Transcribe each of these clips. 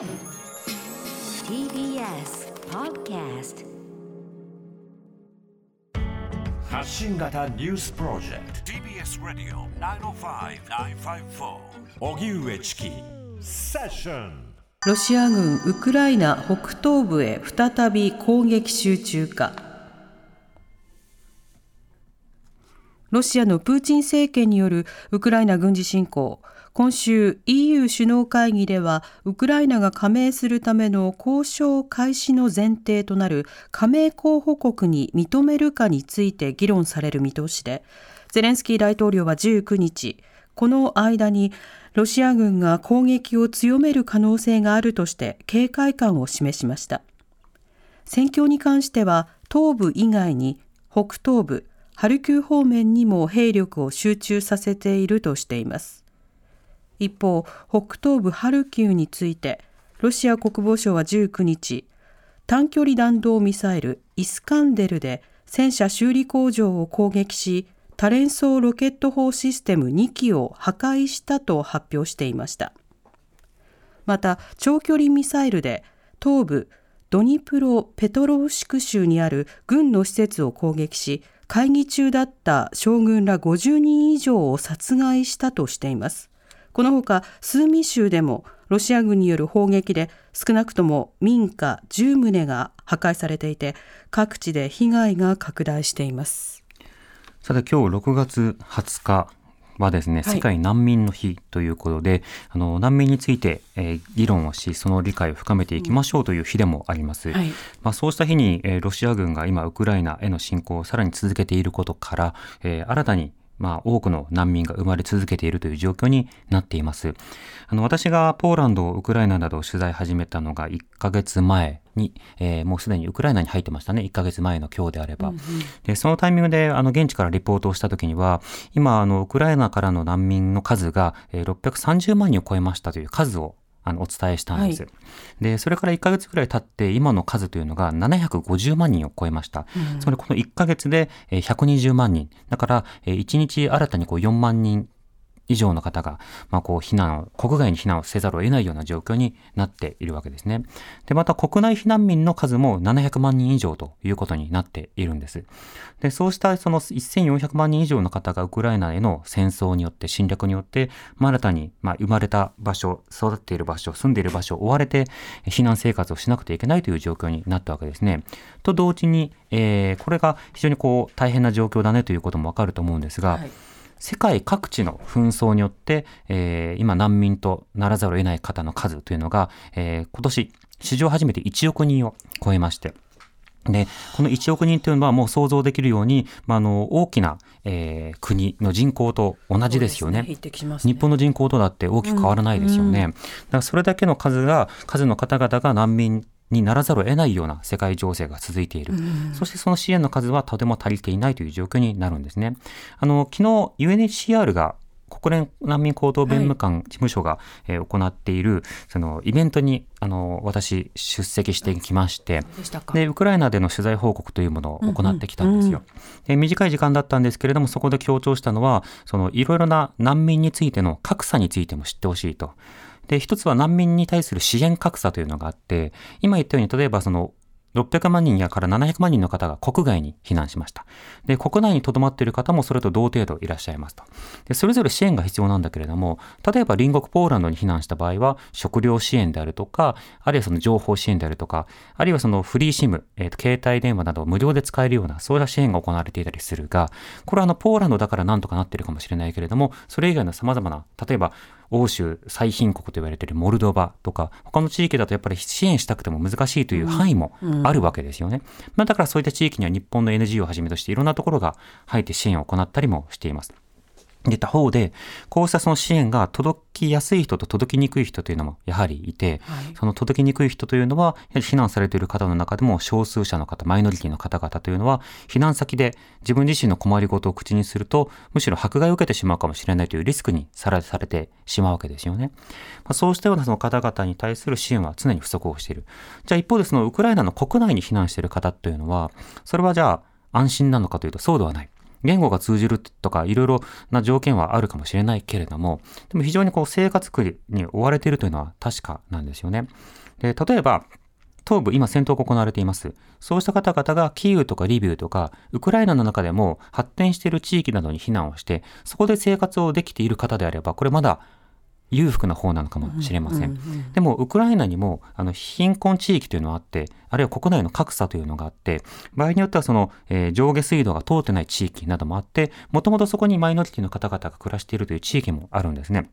TBS Podcast 発信型ニュースプロジェクト。TBS ラディオ905-954おぎゅうえちきセッションロシア軍ウクライナ北東部へ再び攻撃集中かロシアのプーチン政権によるウクライナ軍事侵攻今週 EU 首脳会議ではウクライナが加盟するための交渉開始の前提となる加盟候補国に認めるかについて議論される見通しでゼレンスキー大統領は19日この間にロシア軍が攻撃を強める可能性があるとして警戒感を示しました。戦況に関しては東部以外に北東部ハルキュー方面にも兵力を集中させているとしています。一方北東部ハルキウについてロシア国防省は19日短距離弾道ミサイルイスカンデルで戦車修理工場を攻撃し多連装ロケット砲システム2機を破壊したと発表していました。また長距離ミサイルで東部ドニプロペトロウシク州にある軍の施設を攻撃し会議中だった将軍ら50人以上を殺害したとしています。このほかスーミ州でもロシア軍による砲撃で少なくとも民家10棟が破壊されていて各地で被害が拡大しています。さて今日6月20日はですね、世界難民の日ということで、あの難民について、えー、議論をし、その理解を深めていきましょうという日でもあります。はい、まあ、そうした日に、えー、ロシア軍が今ウクライナへの侵攻をさらに続けていることから、えー、新たにまあ、多くの難民が生まれ続けているという状況になっています。あの、私がポーランド、ウクライナなどを取材始めたのが1ヶ月前に、えー、もうすでにウクライナに入ってましたね。1ヶ月前の今日であれば。うんうん、で、そのタイミングで、あの、現地からリポートをした時には、今、あの、ウクライナからの難民の数が、えー、630万人を超えましたという数をあのお伝えしたんです、はい、でそれから1ヶ月くらい経って今の数というのが750万人を超えました、うん、つまりこの1ヶ月で120万人。だから1日新たにこう4万人以上の方が、まあ、こう避難を、国外に避難をせざるを得ないような状況になっているわけですね。で、また国内避難民の数も700万人以上ということになっているんです。で、そうしたその1400万人以上の方がウクライナへの戦争によって、侵略によって、まあ、新たに、まあ、生まれた場所、育っている場所、住んでいる場所を追われて、避難生活をしなくてはいけないという状況になったわけですね。と同時に、えー、これが非常にこう、大変な状況だねということもわかると思うんですが、はい世界各地の紛争によって、えー、今難民とならざるを得ない方の数というのが、えー、今年史上初めて1億人を超えまして、で、この1億人というのはもう想像できるように、まあ、あの、大きな、えー、国の人口と同じですよね。ねね日本の人口とだって大きく変わらないですよね。うんうん、だからそれだけの数が、数の方々が難民にならざるを得ないような世界情勢が続いている。うん、そしてその支援の数はとても足りていないという状況になるんですね。あの、昨日 UNHCR が国連難民高等弁務官事務所が、え行っているそのイベントにあの私出席してきましてでウクライナでの取材報告というものを行ってきたんですよ、で短い時間だったんですけれどもそこで強調したのはそのいろいろな難民についての格差についても知ってほしいとで、一つは難民に対する支援格差というのがあって、今言ったように、例えばその600万人やから700万人の方が国外に避難しました。で、国内に留まっている方もそれと同程度いらっしゃいますと。で、それぞれ支援が必要なんだけれども、例えば隣国ポーランドに避難した場合は、食料支援であるとか、あるいはその情報支援であるとか、あるいはそのフリーシム、えー、携帯電話などを無料で使えるような、そういった支援が行われていたりするが、これはあの、ポーランドだからなんとかなっているかもしれないけれども、それ以外の様々な、例えば、欧州最貧国と言われているモルドバとか、他の地域だとやっぱり支援したくても難しいという範囲もあるわけですよね。まあ、だからそういった地域には日本の NGO をはじめとしていろんなところが入って支援を行ったりもしています。で他方で、こうしたその支援が届きやすい人と届きにくい人というのもやはりいて、はい、その届きにくい人というのは、やはり避難されている方の中でも少数者の方、マイノリティの方々というのは、避難先で自分自身の困りごとを口にすると、むしろ迫害を受けてしまうかもしれないというリスクにさらされてしまうわけですよね。まあ、そうしたようなその方々に対する支援は常に不足をしている。じゃあ一方でそのウクライナの国内に避難している方というのは、それはじゃあ安心なのかというとそうではない。言語が通じるとかいろいろな条件はあるかもしれないけれども、でも非常にこう生活苦に追われているというのは確かなんですよね。で例えば、東部、今戦闘が行われています。そうした方々がキーウとかリビウとか、ウクライナの中でも発展している地域などに避難をして、そこで生活をできている方であれば、これまだ裕福な方なのかもしれません。でも、ウクライナにも、あの、貧困地域というのはあって、あるいは国内の格差というのがあって、場合によってはその、えー、上下水道が通ってない地域などもあって、もともとそこにマイノリティの方々が暮らしているという地域もあるんですね。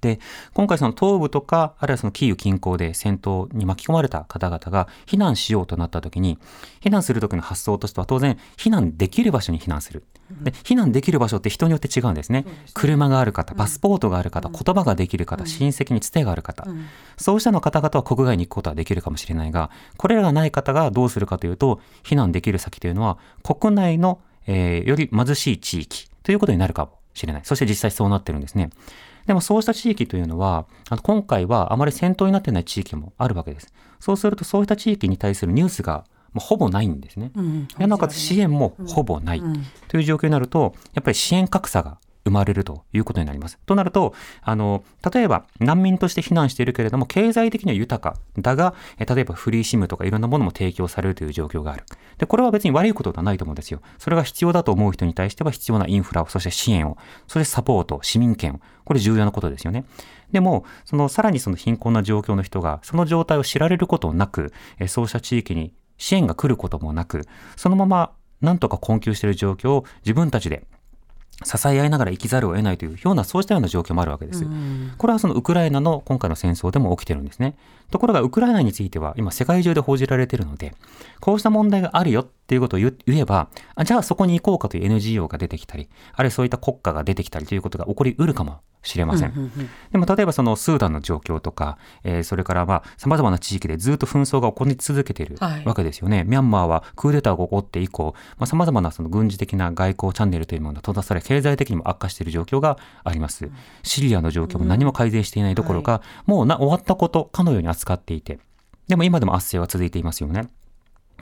で、今回その東部とか、あるいはそのキーウ近郊で戦闘に巻き込まれた方々が避難しようとなった時に、避難する時の発想としては当然、避難できる場所に避難する。で、避難できる場所って人によって違うんですね。車がある方、パスポートがある方、言葉ができる方、親戚につてがある方、そうしたの方々は国外に行くことはできるかもしれないが、これらがない方がどうするかというと、避難できる先というのは、国内の、えー、より貧しい地域ということになるかもしれない。そして実際そうなってるんですね。でもそうした地域というのは、あの今回はあまり戦闘になってない地域もあるわけです。そうするとそうした地域に対するニュースがほぼないんですね。うん、なおかつ支援もほぼないという状況になると、やっぱり支援格差が生まれるということになります。となると、あの、例えば難民として避難しているけれども、経済的には豊かだが、例えばフリーシムとかいろんなものも提供されるという状況がある。で、これは別に悪いことではないと思うんですよ。それが必要だと思う人に対しては必要なインフラを、そして支援を、そしてサポート、市民権を、これ重要なことですよね。でも、そのさらにその貧困な状況の人が、その状態を知られることなく、そうした地域に支援が来ることもなく、そのままなんとか困窮している状況を自分たちで支え合いながら生きざるを得ないというようなそうしたような状況もあるわけです。これはそのウクライナの今回の戦争でも起きてるんですね。ところがウクライナについては今世界中で報じられているので、こうした問題があるよっていうことを言えば、じゃあそこに行こうかという NGO が出てきたり、あるいはそういった国家が出てきたりということが起こりうるかもしれません。でも例えばそのスーダンの状況とか、えー、それからまあ様々な地域でずっと紛争が起こり続けているわけですよね。はい、ミャンマーはクーデターが起こって以降、まあ、様々なその軍事的な外交チャンネルというものが閉ざされ、経済的にも悪化している状況があります。シリアの状況も何も改善していないどころか、うんはい、もうな終わったことかのように扱っていて、でも今でも圧政は続いていますよね。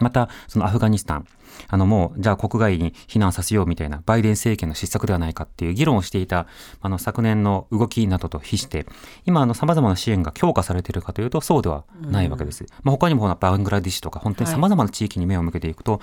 また、そのアフガニスタン、あのもう、じゃあ国外に避難させようみたいな、バイデン政権の失策ではないかっていう議論をしていた、あの昨年の動きなどと比して、今、あの様々な支援が強化されているかというと、そうではないわけです。まあ、他にもバングラディッシュとか、本当に様々な地域に目を向けていくと、はい、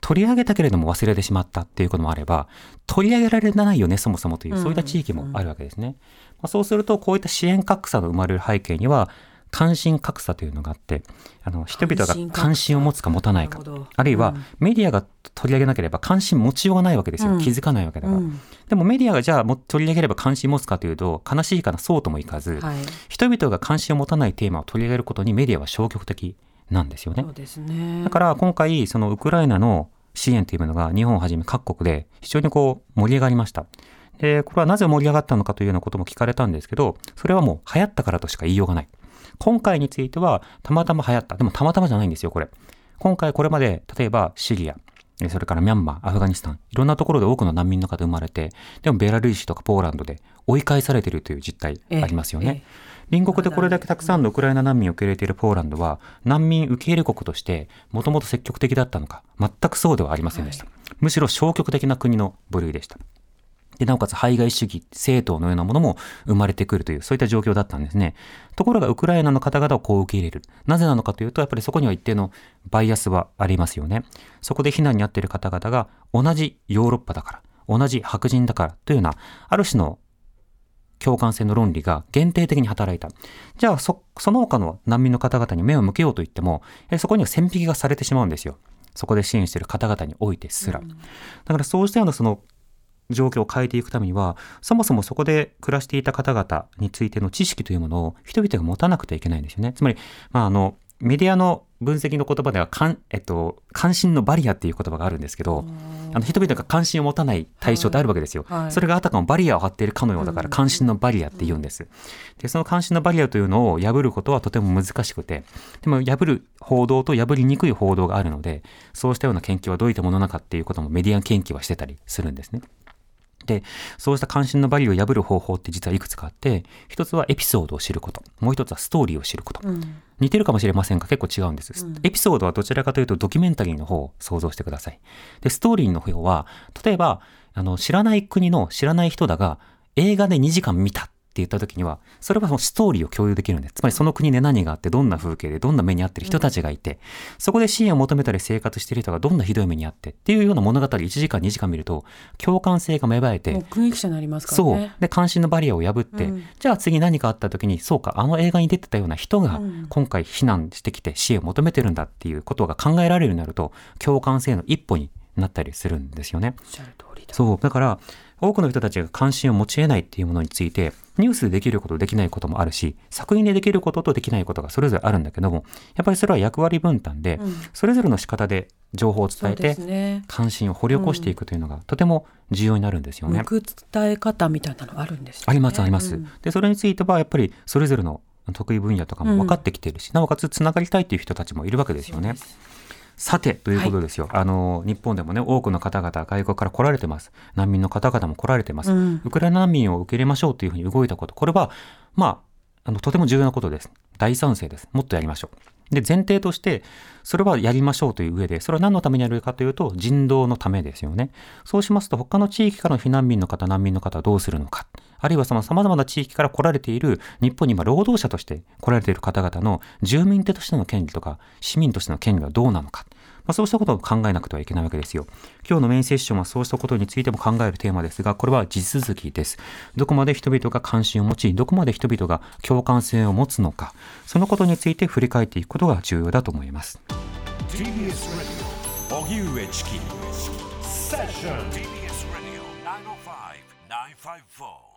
取り上げたけれども忘れてしまったっていうこともあれば、取り上げられないよね、そもそもという、そういった地域もあるわけですね。まあ、そうすると、こういった支援格差の生まれる背景には、関心格差というのがあって、あの、人々が関心を持つか持たないか、あるいはメディアが取り上げなければ関心持ちようがないわけですよ。うん、気づかないわけだから。うん、でもメディアがじゃあ取り上げれば関心持つかというと、悲しいかな、そうともいかず、はい、人々が関心を持たないテーマを取り上げることにメディアは消極的なんですよね。ねだから今回、そのウクライナの支援というものが日本をはじめ各国で非常にこう盛り上がりました。で、これはなぜ盛り上がったのかというようなことも聞かれたんですけど、それはもう流行ったからとしか言いようがない。今回については、たまたま流行った。でもたまたまじゃないんですよ、これ。今回これまで、例えばシリア、それからミャンマー、アフガニスタン、いろんなところで多くの難民の方生まれて、でもベラルーシとかポーランドで追い返されているという実態ありますよね。隣国でこれだけたくさんのウクライナ難民を受け入れているポーランドは、難民受け入れ国として、もともと積極的だったのか、全くそうではありませんでした。むしろ消極的な国の部類でした。で、なおかつ排外主義、政党のようなものも生まれてくるという、そういった状況だったんですね。ところが、ウクライナの方々をこう受け入れる。なぜなのかというと、やっぱりそこには一定のバイアスはありますよね。そこで避難に遭っている方々が、同じヨーロッパだから、同じ白人だから、というような、ある種の共感性の論理が限定的に働いた。じゃあ、そ、その他の難民の方々に目を向けようと言っても、そこには線引きがされてしまうんですよ。そこで支援している方々においてすら。だからそうしたようなその状況を変えていくためには、そもそもそこで暮らしていた方々についての知識というものを人々が持たなくてはいけないんですよね。つまり、まあ、あの、メディアの分析の言葉では、かん、えっと、関心のバリアっていう言葉があるんですけど、あの、人々が関心を持たない対象ってあるわけですよ。はいはい、それがあたかもバリアを張っているかのようだから、関心のバリアって言うんです。で、その関心のバリアというのを破ることはとても難しくて、でも破る報道と破りにくい報道があるので、そうしたような研究はどういったものなのかっていうこともメディア研究はしてたりするんですね。で、そうした関心のバリューを破る方法って実はいくつかあって、一つはエピソードを知ること、もう一つはストーリーを知ること。うん、似てるかもしれませんが結構違うんです、うん、エピソードはどちらかというとドキュメンタリーの方を想像してください。で、ストーリーの方は、例えば、あの、知らない国の知らない人だが、映画で2時間見た。って言った時には、それはそのストーリーを共有できるんです。つまりその国で何があって、どんな風景で、どんな目に遭ってる人たちがいて、そこで支援を求めたり生活している人がどんなひどい目に遭ってっていうような物語1時間2時間見ると、共感性が芽生えて、目撃者になりますからね。そう。で、関心のバリアを破って、うん、じゃあ次何かあった時に、そうか、あの映画に出てたような人が今回避難してきて支援を求めてるんだっていうことが考えられるようになると、共感性の一歩になったりするんですよね。そう。だから、多くの人たちが関心を持ち得ないっていうものについて、ニュースでできること、できないこともあるし、作品でできることとできないことがそれぞれあるんだけども、やっぱりそれは役割分担で、うん、それぞれの仕方で情報を伝えて、ね、関心を掘り起こしていくというのが、とても重要になるんですよね。伝え方みたいなのあるんです、ね、あります、あります。で、それについては、やっぱりそれぞれの得意分野とかも分かってきているし、うん、なおかつつながりたいという人たちもいるわけですよね。さて、ということですよ。はい、あの、日本でもね、多くの方々、外国から来られてます。難民の方々も来られてます。うん、ウクライナ難民を受け入れましょうというふうに動いたこと。これは、まあ、あの、とても重要なことです。大賛成です。もっとやりましょう。で、前提として、それはやりましょうという上で、それは何のためにやるかというと、人道のためですよね。そうしますと、他の地域からの避難民の方、難民の方はどうするのか。あるいはその様々な地域から来られている、日本に今労働者として来られている方々の住民手としての権利とか、市民としての権利はどうなのか。まあ、そうしたことを考えなくてはいけないわけですよ。今日のメインセッションはそうしたことについても考えるテーマですが、これは地続きです。どこまで人々が関心を持ち、どこまで人々が共感性を持つのか、そのことについて振り返っていくことが重要だと思います。Session. TBS Radio 905 954.